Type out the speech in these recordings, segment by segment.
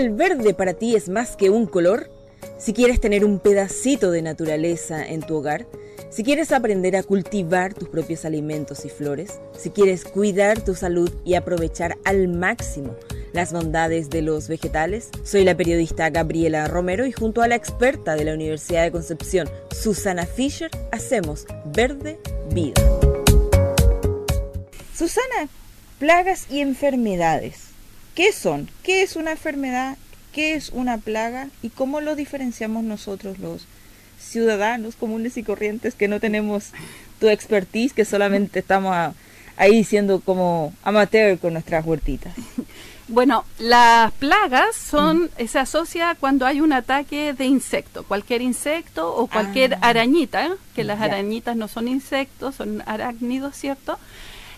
el verde para ti es más que un color, si quieres tener un pedacito de naturaleza en tu hogar, si quieres aprender a cultivar tus propios alimentos y flores, si quieres cuidar tu salud y aprovechar al máximo las bondades de los vegetales, soy la periodista Gabriela Romero y junto a la experta de la Universidad de Concepción, Susana Fisher, hacemos Verde Vida. Susana, plagas y enfermedades. ¿Qué son? ¿Qué es una enfermedad? ¿Qué es una plaga? ¿Y cómo lo diferenciamos nosotros los ciudadanos comunes y corrientes que no tenemos tu expertise, que solamente estamos ahí siendo como amateur con nuestras huertitas? Bueno, las plagas son, se asocia cuando hay un ataque de insecto, cualquier insecto o cualquier ah. arañita, que las arañitas no son insectos, son arácnidos, ¿cierto?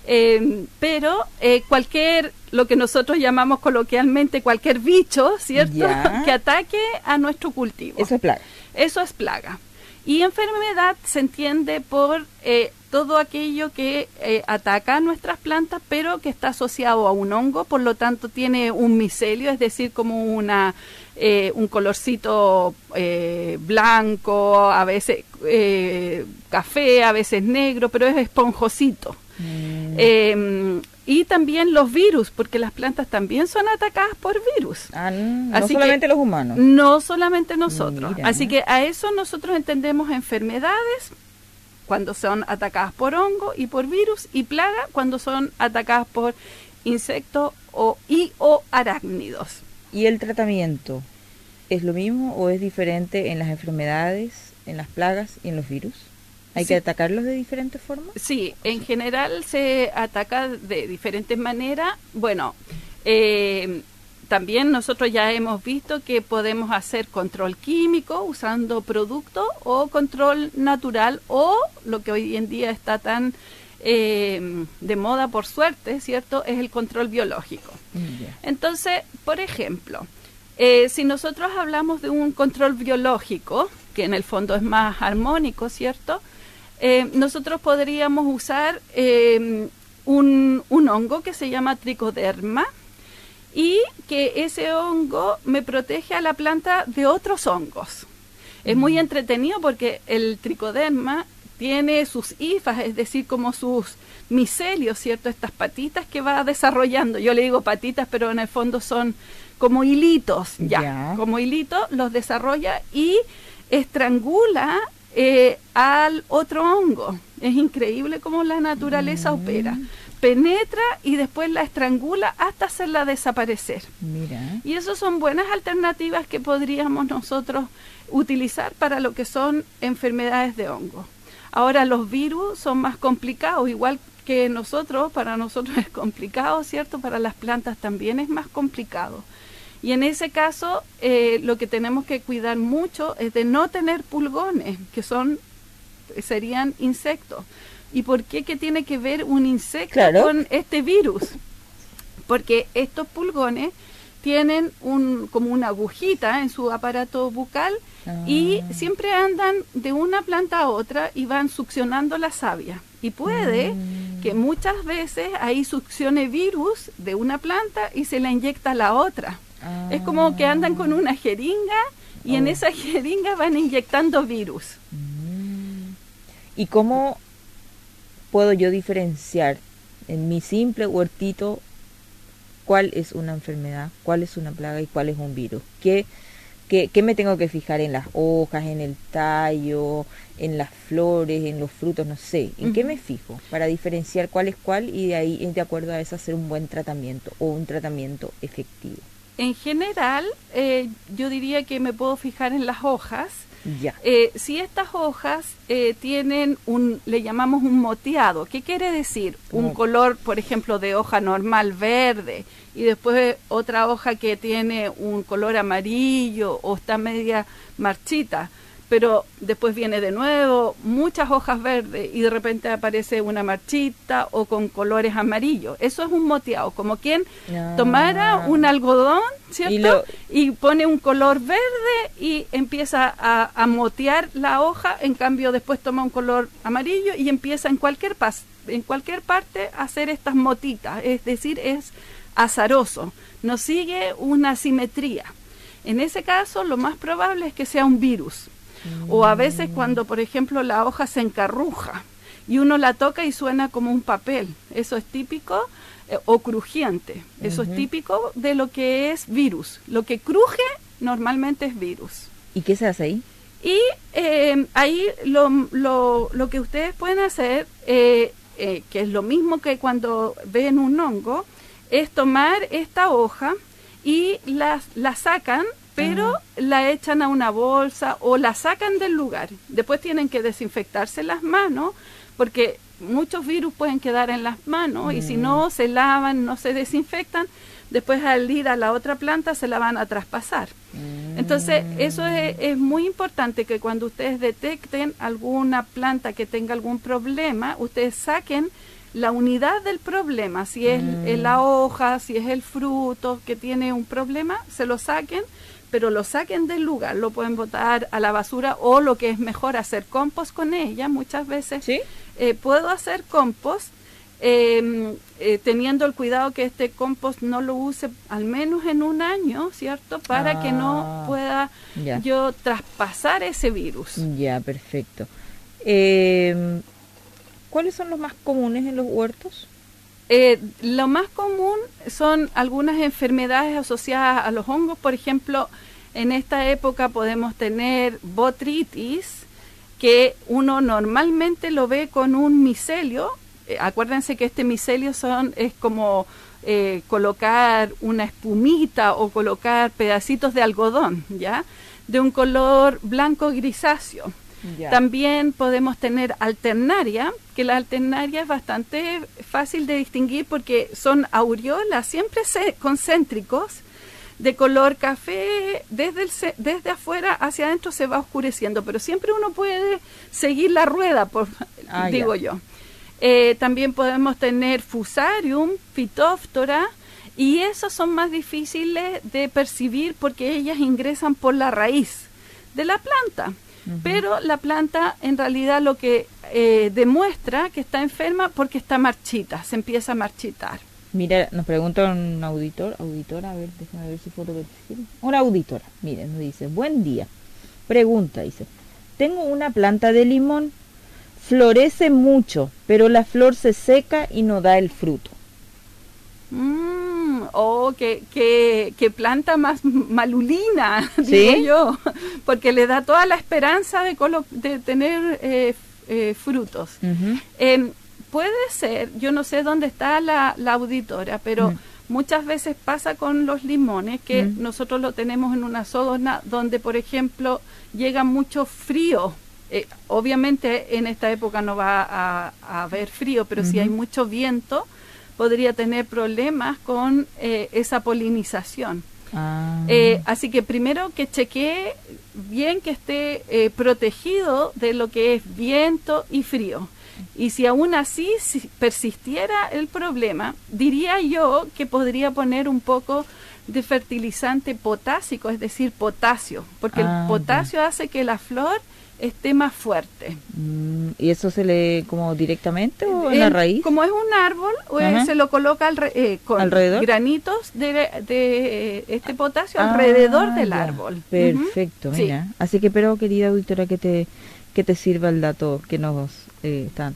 Eh, pero eh, cualquier, lo que nosotros llamamos coloquialmente cualquier bicho, ¿cierto? que ataque a nuestro cultivo. Eso es plaga. Eso es plaga. Y enfermedad se entiende por eh, todo aquello que ataca a nuestras plantas, pero que está asociado a un hongo, por lo tanto tiene un micelio, es decir, como una un colorcito blanco, a veces café, a veces negro, pero es esponjosito. Mm. Em, y también los virus, porque las plantas también son atacadas por virus. Ah, no solamente los humanos. No solamente nosotros. Así que a eso nosotros entendemos enfermedades cuando son atacadas por hongo y por virus y plaga cuando son atacadas por insectos o, y o arácnidos. ¿Y el tratamiento es lo mismo o es diferente en las enfermedades, en las plagas y en los virus? ¿Hay que atacarlos de diferentes formas? Sí, en general se ataca de diferentes maneras. Bueno, eh, también nosotros ya hemos visto que podemos hacer control químico usando productos o control natural o lo que hoy en día está tan eh, de moda por suerte, ¿cierto? Es el control biológico. Entonces, por ejemplo, eh, si nosotros hablamos de un control biológico, que en el fondo es más armónico, ¿cierto? Eh, nosotros podríamos usar eh, un, hongo que se llama tricoderma y que ese hongo me protege a la planta de otros hongos. Es muy entretenido porque el tricoderma tiene sus hifas, es decir, como sus micelios, ¿cierto? Estas patitas que va desarrollando. Yo le digo patitas, pero en el fondo son como hilitos, ya. Como hilitos los desarrolla y estrangula eh, al otro hongo. Es increíble cómo la naturaleza mm. opera. Penetra y después la estrangula hasta hacerla desaparecer. Y esas son buenas alternativas que podríamos nosotros utilizar para lo que son enfermedades de hongo. Ahora los virus son más complicados, igual que nosotros, para nosotros es complicado, ¿cierto? Para las plantas también es más complicado. Y en ese caso, eh, lo que tenemos que cuidar mucho es de no tener pulgones, que son serían insectos. ¿Y por qué que tiene que ver un insecto con este virus? Porque estos pulgones tienen un, como una agujita en su aparato bucal y ah. siempre andan de una planta a otra y van succionando la savia. Y puede mm. que muchas veces ahí succione virus de una planta y se la inyecta a la otra. Es como que andan con una jeringa y en oh. esa jeringa van inyectando virus. Mm. ¿Y cómo puedo yo diferenciar en mi simple huertito cuál es una enfermedad, cuál es una plaga y cuál es un virus? ¿Qué, qué, me tengo que fijar en las hojas, en el tallo, en las flores, en los frutos? No sé. ¿En qué me fijo para diferenciar cuál es cuál y de ahí, de acuerdo a eso, hacer un buen tratamiento o un tratamiento efectivo? En general, eh, yo diría que me puedo fijar en las hojas. Ya. Eh, si estas hojas eh, tienen un, le llamamos un moteado, ¿qué quiere decir? Un color, por ejemplo, de hoja normal verde y después otra hoja que tiene un color amarillo o está media marchita pero después viene de nuevo muchas hojas verdes y de repente aparece una marchita o con colores amarillos. Eso es un moteado, como quien tomara un algodón, ¿cierto? Y, pone un color verde y empieza a, motear la hoja, en cambio después toma un color amarillo y empieza en cualquier, en cualquier parte a hacer estas motitas, es decir, es azaroso, no sigue una simetría. En ese caso, lo más probable es que sea un virus. O a veces cuando, por ejemplo, la hoja se encarruja y uno la toca y suena como un papel. Eso es típico eh, o crujiente. Eso es típico de lo que es virus. Lo que cruje normalmente es virus. ¿Y qué se hace ahí? Y eh, ahí lo, lo, lo, que ustedes pueden hacer, eh, que es lo mismo que cuando ven un hongo, es tomar esta hoja y la, la sacan, pero la echan a una bolsa o la sacan del lugar. Después tienen que desinfectarse las manos porque muchos virus pueden quedar en las manos y si no mm. se lavan, no se desinfectan, después al ir a la otra planta se la van a traspasar. Entonces, eso es, es, muy importante que cuando ustedes detecten alguna planta que tenga algún problema, ustedes saquen la unidad del problema, si es la mm. hoja, si es el fruto que tiene un problema, se lo saquen, pero lo saquen del lugar, lo pueden botar a la basura o lo que es mejor hacer compost con ella. Muchas veces eh, puedo hacer compost em, eh, teniendo el cuidado que este compost no lo use al menos en un año, ¿cierto? Para que no ah, pueda yo traspasar ese virus. Ya, perfecto. Eh, ¿Cuáles son los más comunes en los huertos? Eh, lo más común son algunas enfermedades asociadas a los hongos. Por ejemplo, en esta época podemos tener botritis, que uno normalmente lo ve con un micelio. Eh, acuérdense que este micelio son, es como eh, colocar una espumita o colocar pedacitos de algodón, ¿ya? De un color blanco grisáceo. También podemos tener alternaria, que la alternaria es bastante fácil de distinguir porque son aureolas siempre concéntricos de color café, desde, el, desde afuera hacia adentro se va oscureciendo, pero siempre uno puede seguir la rueda, por, ah, digo yo. Eh, también podemos tener fusarium, fitóftora, y esos son más difíciles de percibir porque ellas ingresan por la raíz de la planta pero la planta en realidad lo que eh, demuestra que está enferma porque está marchita, se empieza a marchitar. Mira, nos pregunta un auditor, auditora, a ver, déjame ver si puedo ver. Una auditora, miren, nos dice, buen día. Pregunta, dice, tengo una planta de limón, florece mucho, pero la flor se seca y no da el fruto. Mmm, oh, qué, qué, planta más malulina, digo yo, porque le da toda la esperanza de, de tener eh, eh, frutos. Em, puede ser, yo no sé dónde está la, auditora, pero mm. muchas veces pasa con los limones que mm. nosotros lo tenemos en una zona donde, por ejemplo, llega mucho frío. Eh, obviamente en esta época no va a, haber frío, pero si hay mucho viento, podría tener problemas con eh, esa polinización. Ah. Eh, así que primero que chequee bien que esté eh, protegido de lo que es viento y frío. Y si aún así persistiera el problema, diría yo que podría poner un poco de fertilizante potásico, es decir, potasio, porque el ah, potasio hace que la flor esté más fuerte. Mm, ¿Y eso se le como directamente o en, la raíz? Como es un árbol, eh, se lo coloca eh, con ¿Alrededor? granitos de, de, este potasio ah, alrededor del árbol. Perfecto, mira. Así que pero querida auditora que te que te sirva el dato que nos eh, están.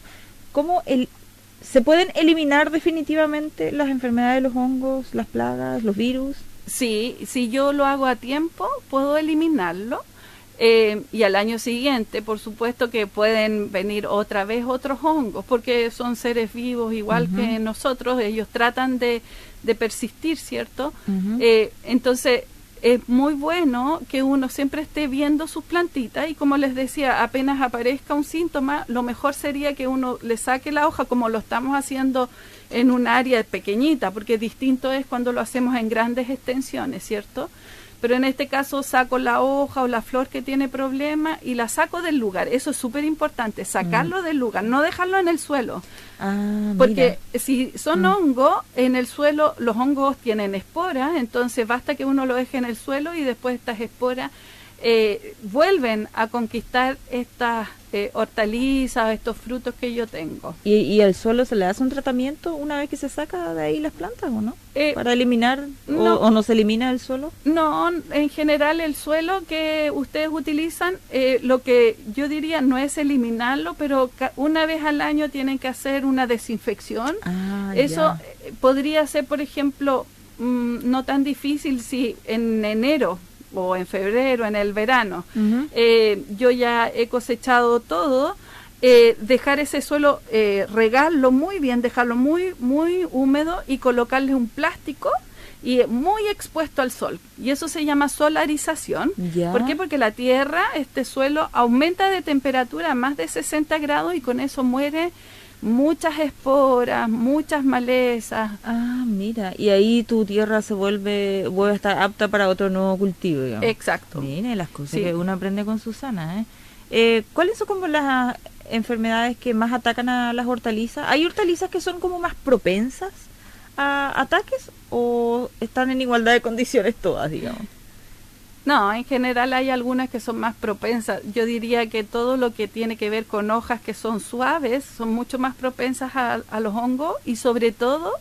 ¿Cómo el se pueden eliminar definitivamente las enfermedades de los hongos, las plagas, los virus? Sí, si yo lo hago a tiempo, puedo eliminarlo eh, y al año siguiente, por supuesto que pueden venir otra vez otros hongos, porque son seres vivos igual que nosotros, ellos tratan de, de persistir, ¿cierto? Eh, entonces, es muy bueno que uno siempre esté viendo sus plantitas y como les decía, apenas aparezca un síntoma, lo mejor sería que uno le saque la hoja como lo estamos haciendo en un área pequeñita, porque distinto es cuando lo hacemos en grandes extensiones, ¿cierto? Pero en este caso saco la hoja o la flor que tiene problema y la saco del lugar. Eso es súper importante, sacarlo mm. del lugar, no dejarlo en el suelo. Ah, Porque si son mm. hongos, en el suelo los hongos tienen esporas, entonces basta que uno lo deje en el suelo y después estas esporas eh, vuelven a conquistar estas eh, hortalizas, estos frutos que yo tengo. ¿Y, ¿Y al suelo se le hace un tratamiento una vez que se saca de ahí las plantas o no? Eh, ¿Para eliminar no. o, o no se elimina el suelo? No, en general el suelo que ustedes utilizan, eh, lo que yo diría no es eliminarlo, pero una vez al año tienen que hacer una desinfección. Ah, Eso ya. eh, podría ser, por ejemplo, mm, no tan difícil si en enero o en febrero, en el verano, eh, yo ya he cosechado todo, eh, dejar ese suelo, eh, regarlo muy bien, dejarlo muy, muy húmedo y colocarle un plástico y muy expuesto al sol. Y eso se llama solarización. ¿Por qué? Porque la tierra, este suelo, aumenta de temperatura a más de 60 grados y con eso muere muchas esporas, muchas malezas. Ah, mira, y ahí tu tierra se vuelve, vuelve a estar apta para otro nuevo cultivo, digamos. Exacto. Mire las cosas Sí. que uno aprende con Susana, ¿eh? Eh, ¿Cuáles son como las enfermedades que más atacan a las hortalizas? ¿Hay hortalizas que son como más propensas a ataques o están en igualdad de condiciones todas, digamos? No, en general hay algunas que son más propensas. Yo diría que todo lo que tiene que ver con hojas que son suaves son mucho más propensas a, a los hongos y sobre todo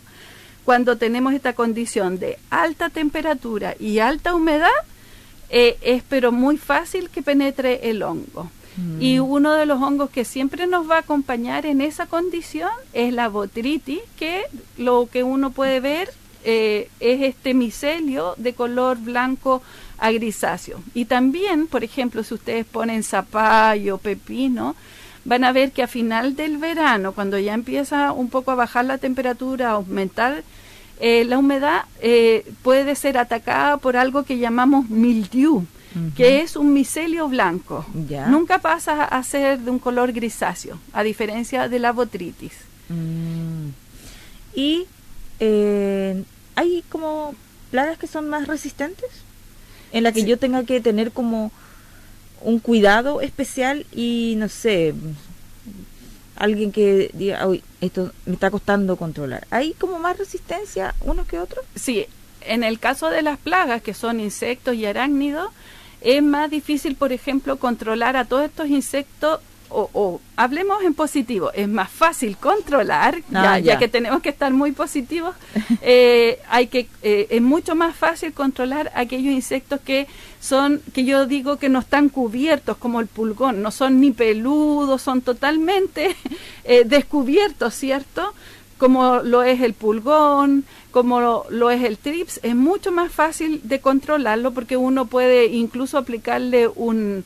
cuando tenemos esta condición de alta temperatura y alta humedad, eh, es pero muy fácil que penetre el hongo. Mm. Y uno de los hongos que siempre nos va a acompañar en esa condición es la botritis, que lo que uno puede ver eh, es este micelio de color blanco a grisáceo. Y también, por ejemplo, si ustedes ponen zapallo, pepino, van a ver que a final del verano, cuando ya empieza un poco a bajar la temperatura, a aumentar eh, la humedad, eh, puede ser atacada por algo que llamamos mildew, que es un micelio blanco. Nunca pasa a ser de un color grisáceo, a diferencia de la botritis. Mm. Y eh, hay como plagas que son más resistentes, en la que Sí. yo tenga que tener como un cuidado especial y no sé, alguien que diga, uy, esto me está costando controlar. ¿Hay como más resistencia uno que otro? Sí, en el caso de las plagas, que son insectos y arácnidos, es más difícil, por ejemplo, controlar a todos estos insectos, o, o hablemos en positivo, es más fácil controlar, Ah, ya, ya ya. que tenemos que estar muy positivos, eh, hay que, eh, es mucho más fácil controlar aquellos insectos que son, que yo digo que no están cubiertos, como el pulgón, no son ni peludos, son totalmente eh, descubiertos, ¿cierto? como lo es el pulgón, como lo, lo es el trips, es mucho más fácil de controlarlo porque uno puede incluso aplicarle un,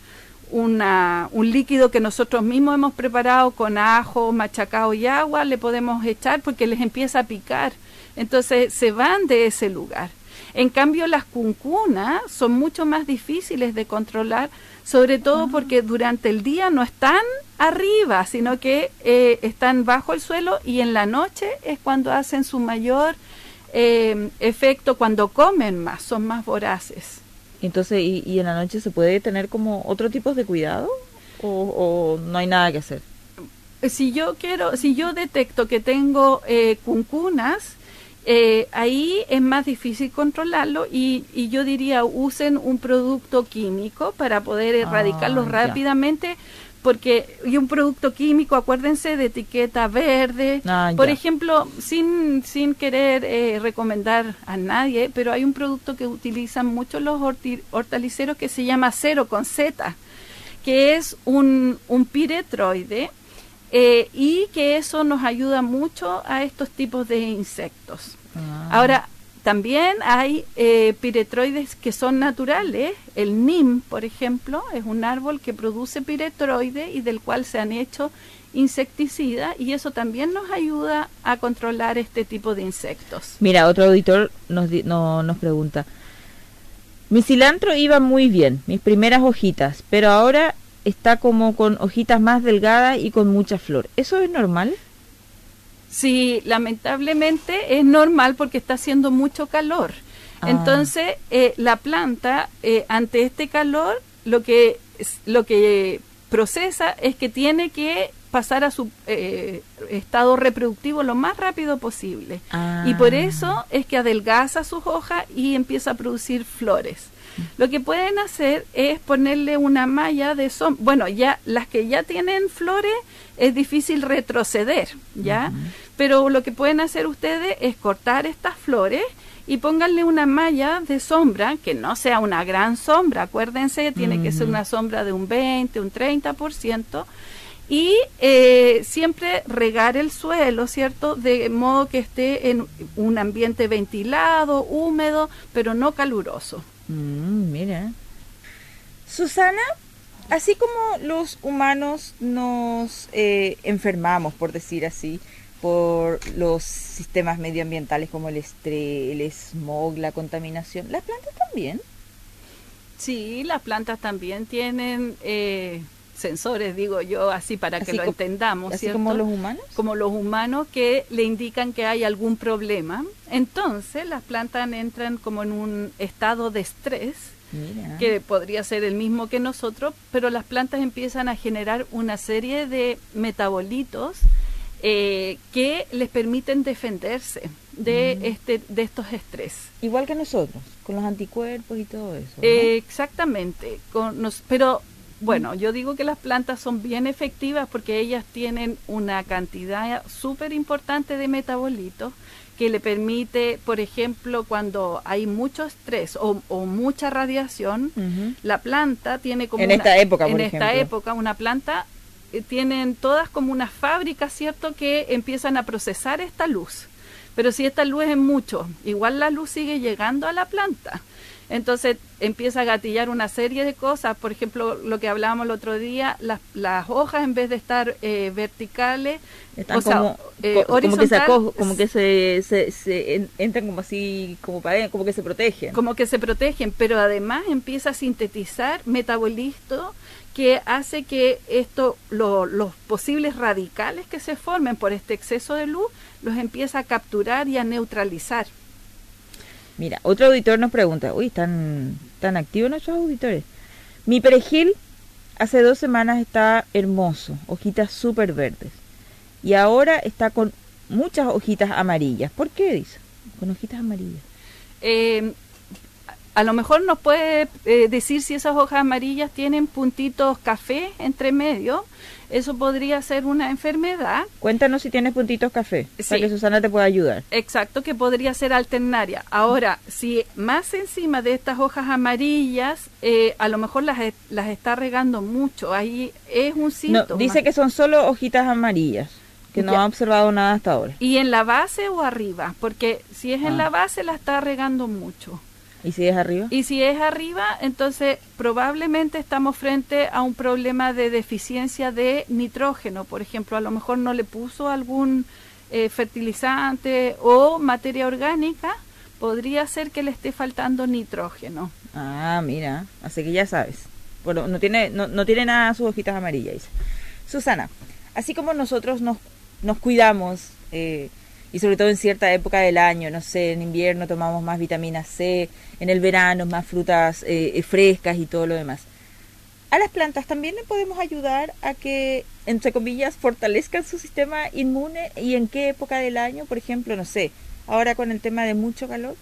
una- un líquido que nosotros mismos hemos preparado con ajo, machacado y agua, le podemos echar porque les empieza a picar. Entonces se van de ese lugar. En cambio, las cuncunas son mucho más difíciles de controlar, sobre todo porque durante el día no están arriba, sino que eh, están bajo el suelo y en la noche es cuando hacen su mayor eh, efecto, cuando comen más, son más voraces. Entonces, ¿y, y en la noche se puede tener como otro tipo de cuidado? ¿O, o no hay nada que hacer? si yo quiero, si yo detecto que tengo eh, cuncunas, eh, ahí es más difícil controlarlo y, y yo diría usen un producto químico para poder erradicarlos Ah, rápidamente porque y un producto químico acuérdense de etiqueta verde Ah, por ejemplo sin sin querer eh, recomendar a nadie pero hay un producto que utilizan mucho los hortaliceros que se llama cero con Z que es un, un piretroide eh, y que eso nos ayuda mucho a estos tipos de insectos. Ah. Ahora, también hay eh, piretroides que son naturales. El NIM, por ejemplo, es un árbol que produce piretroide y del cual se han hecho insecticidas y eso también nos ayuda a controlar este tipo de insectos. Mira, otro auditor nos, no- nos pregunta. Mi cilantro iba muy bien, mis primeras hojitas, pero ahora está como con hojitas más delgadas y con mucha flor. ¿Eso es normal? Sí, lamentablemente es normal porque está haciendo mucho calor. Ah. Entonces, eh, la planta, eh, ante este calor, lo que, lo que procesa es que tiene que pasar a su eh, estado reproductivo lo más rápido posible. Y por Ah. eso es que adelgaza sus hojas y empieza a producir flores. Lo que pueden hacer es ponerle una malla de sombra. Bueno, ya las que ya tienen flores es difícil retroceder, ¿ya? Pero lo que pueden hacer ustedes es cortar estas flores y pónganle una malla de sombra, que no sea una gran sombra, acuérdense, tiene que ser una sombra de un 20, un 30%, y eh, siempre regar el suelo, ¿cierto? De modo que esté en un ambiente ventilado, húmedo, pero no caluroso. Mm, mira. Susana, así como los humanos nos eh, enfermamos, por decir así, por los sistemas medioambientales como el estrés, el smog, la contaminación, ¿las plantas también? Sí, las plantas también tienen... Eh, sensores, digo yo, así para que lo entendamos. Así como los humanos. Como los humanos que le indican que hay algún problema. Entonces las plantas entran como en un estado de estrés, que podría ser el mismo que nosotros, pero las plantas empiezan a generar una serie de metabolitos eh, que les permiten defenderse de mm. este de estos estrés. Igual que nosotros, con los anticuerpos y todo eso. exactamente, con nos, pero bueno, yo digo que las plantas son bien efectivas porque ellas tienen una cantidad súper importante de metabolitos que le permite, por ejemplo, cuando hay mucho estrés o, mucha radiación, la planta tiene como en esta época, en esta época una planta eh, tienen todas como una fábrica, cierto, que empiezan a procesar esta luz. Pero si esta luz es mucho, igual la luz sigue llegando a la planta. Entonces empieza a gatillar una serie de cosas, por ejemplo, lo que hablábamos el otro día, las, las hojas en vez de estar eh, verticales, Están como, eh, como que se como que se, se, entran como así, como para como que se protegen. Como que se protegen, pero además empieza a sintetizar metabolitos que hace que esto, los posibles radicales que se formen por este exceso de luz, los empieza a capturar y a neutralizar. Mira, otro auditor nos pregunta, uy, están tan activos nuestros auditores. Mi perejil hace dos semanas está hermoso, hojitas súper verdes. Y ahora está con muchas hojitas amarillas. ¿Por qué dice? Con hojitas amarillas. Eh, a lo mejor nos puede eh, decir si esas hojas amarillas tienen puntitos café entre medio eso podría ser una enfermedad. Cuéntanos si tienes puntitos café, para que Susana te pueda ayudar. Exacto, que podría ser alternaria. Ahora, si más encima de estas hojas amarillas, eh, a lo mejor las, las está regando mucho, ahí es un síntoma. dice que son solo hojitas amarillas que no ha observado nada hasta ahora. ¿Y en la base o arriba? Porque si es en la ah. base la está regando mucho. ¿Y si es arriba? Y si es arriba, entonces probablemente estamos frente a un problema de deficiencia de nitrógeno. Por ejemplo, a lo mejor no le puso algún eh, fertilizante o materia orgánica, podría ser que le esté faltando nitrógeno. Ah, mira, así que ya sabes. Bueno, no tiene, no, no tiene nada sus hojitas amarillas. Susana, así como nosotros nos, nos cuidamos, eh, y sobre todo en cierta época del año, no sé, en invierno tomamos más vitamina C, en el verano más frutas eh, eh, frescas y todo lo demás. A las plantas también le podemos ayudar a que, entre comillas, fortalezcan su sistema inmune y en qué época del año, por ejemplo, no sé, ahora con el tema de mucho calor.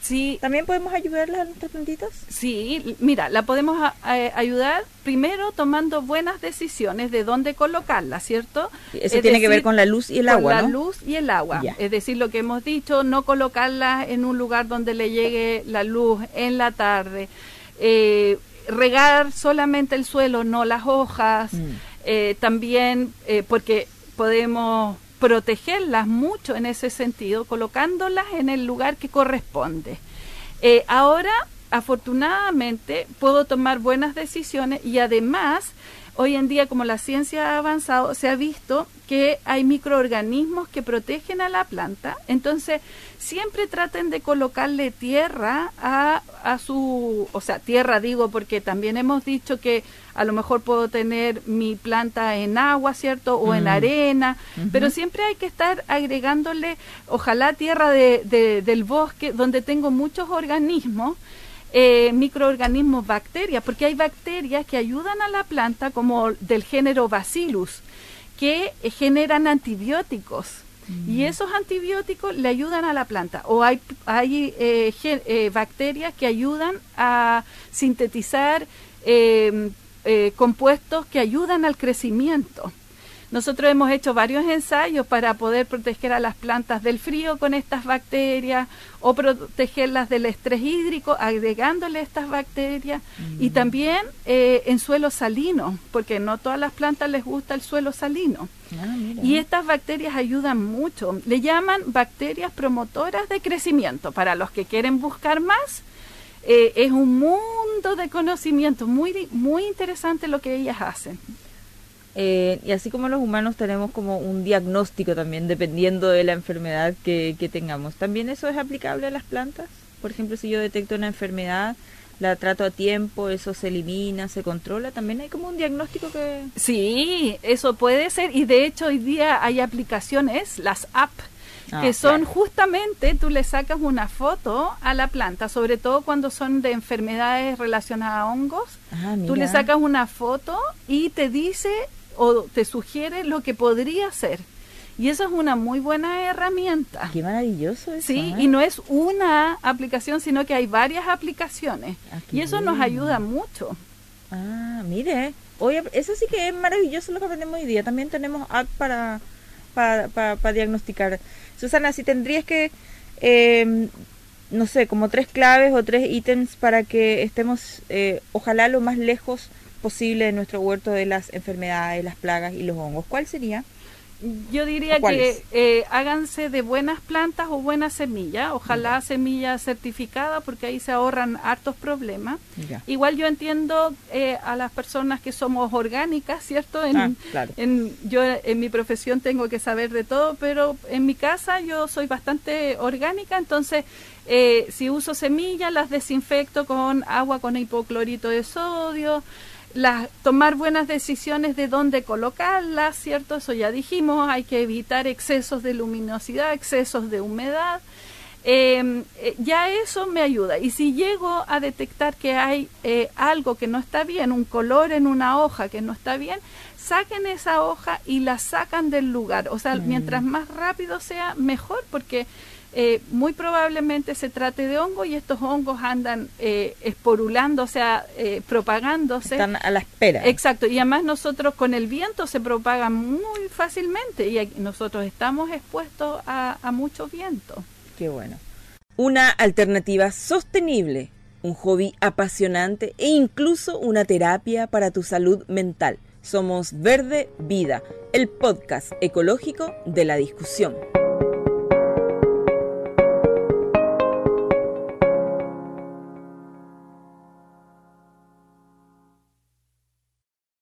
Sí. ¿También podemos ayudarlas a nuestras plantitas? Sí, mira, la podemos ayudar primero tomando buenas decisiones de dónde colocarla, ¿cierto? Eso tiene que ver con la luz y el agua, con la luz y el agua. Es decir, lo que hemos dicho, no colocarla en un lugar donde le llegue la luz en la tarde. Eh, regar solamente el suelo, no las hojas. Mm. Eh, también eh, porque podemos protegerlas mucho en ese sentido, colocándolas en el lugar que corresponde. Eh, ahora, afortunadamente, puedo tomar buenas decisiones y además, hoy en día, como la ciencia ha avanzado, se ha visto que hay microorganismos que protegen a la planta. Entonces, siempre traten de colocarle tierra a, a su, o sea, tierra digo porque también hemos dicho que a lo mejor puedo tener mi planta en agua, ¿cierto? O en mm. arena, pero siempre hay que estar agregándole, ojalá tierra de, del bosque, donde tengo muchos organismos, eh, microorganismos, bacterias, porque hay bacterias que ayudan a la planta, como del género Bacillus, que generan antibióticos. Y esos antibióticos le ayudan a la planta. O hay, hay eh, eh, bacterias que ayudan a sintetizar eh, compuestos que ayudan al crecimiento. Nosotros hemos hecho varios ensayos para poder proteger a las plantas del frío con estas bacterias o protegerlas del estrés hídrico agregándole estas bacterias y mm. también eh, en suelo salino, porque no todas las plantas les gusta el suelo salino. Ah, y estas bacterias ayudan mucho. Le llaman bacterias promotoras de crecimiento. Para los que quieren buscar más, eh, es un mundo de conocimiento muy, muy interesante lo que ellas hacen. Eh, y así como los humanos tenemos como un diagnóstico también dependiendo de la enfermedad que, tengamos. ¿También eso es aplicable a las plantas? Por ejemplo, si yo detecto una enfermedad, la trato a tiempo, eso se elimina, se controla, también hay como un diagnóstico que... Sí, eso puede ser y de hecho hoy día hay aplicaciones, las apps, ah, que son justamente, tú le sacas una foto a la planta, sobre todo cuando son de enfermedades relacionadas a hongos, ah, tú le sacas una foto y te dice o te sugiere lo que podría ser. Y eso es una muy buena herramienta. Qué maravilloso eso. Sí, ¿eh? y no es una aplicación, sino que hay varias aplicaciones. Ah, y eso nos ayuda mucho. Ah, mire. Oye, eso sí que es maravilloso lo que aprendemos hoy día. También tenemos app para, para, para, diagnosticar. Susana, si tendrías que, eh, no sé, como tres claves o tres ítems para que estemos, eh, ojalá, lo más lejos posible en nuestro huerto de las enfermedades, las plagas y los hongos. ¿Cuál sería? Yo diría que eh, háganse de buenas plantas o buenas semillas, ojalá semilla certificada porque ahí se ahorran hartos problemas. Igual yo entiendo eh, a las personas que somos orgánicas, ¿cierto? En, ah, en, yo en mi profesión tengo que saber de todo, pero en mi casa yo soy bastante orgánica, entonces eh, si uso semillas las desinfecto con agua con hipoclorito de sodio las, tomar buenas decisiones de dónde colocarlas, ¿cierto? Eso ya dijimos, hay que evitar excesos de luminosidad, excesos de humedad. Em, eh, ya eso me ayuda. Y si llego a detectar que hay eh, algo que no está bien, un color en una hoja que no está bien, saquen esa hoja y la sacan del lugar. O sea, mm. mientras más rápido sea, mejor, porque eh, muy probablemente se trate de hongo y estos hongos andan eh, esporulando, o sea, eh, propagándose. Están a la espera. Exacto, y además nosotros con el viento se propagan muy fácilmente y nosotros estamos expuestos a, a mucho viento. Qué bueno. Una alternativa sostenible, un hobby apasionante e incluso una terapia para tu salud mental. Somos Verde Vida, el podcast ecológico de la discusión.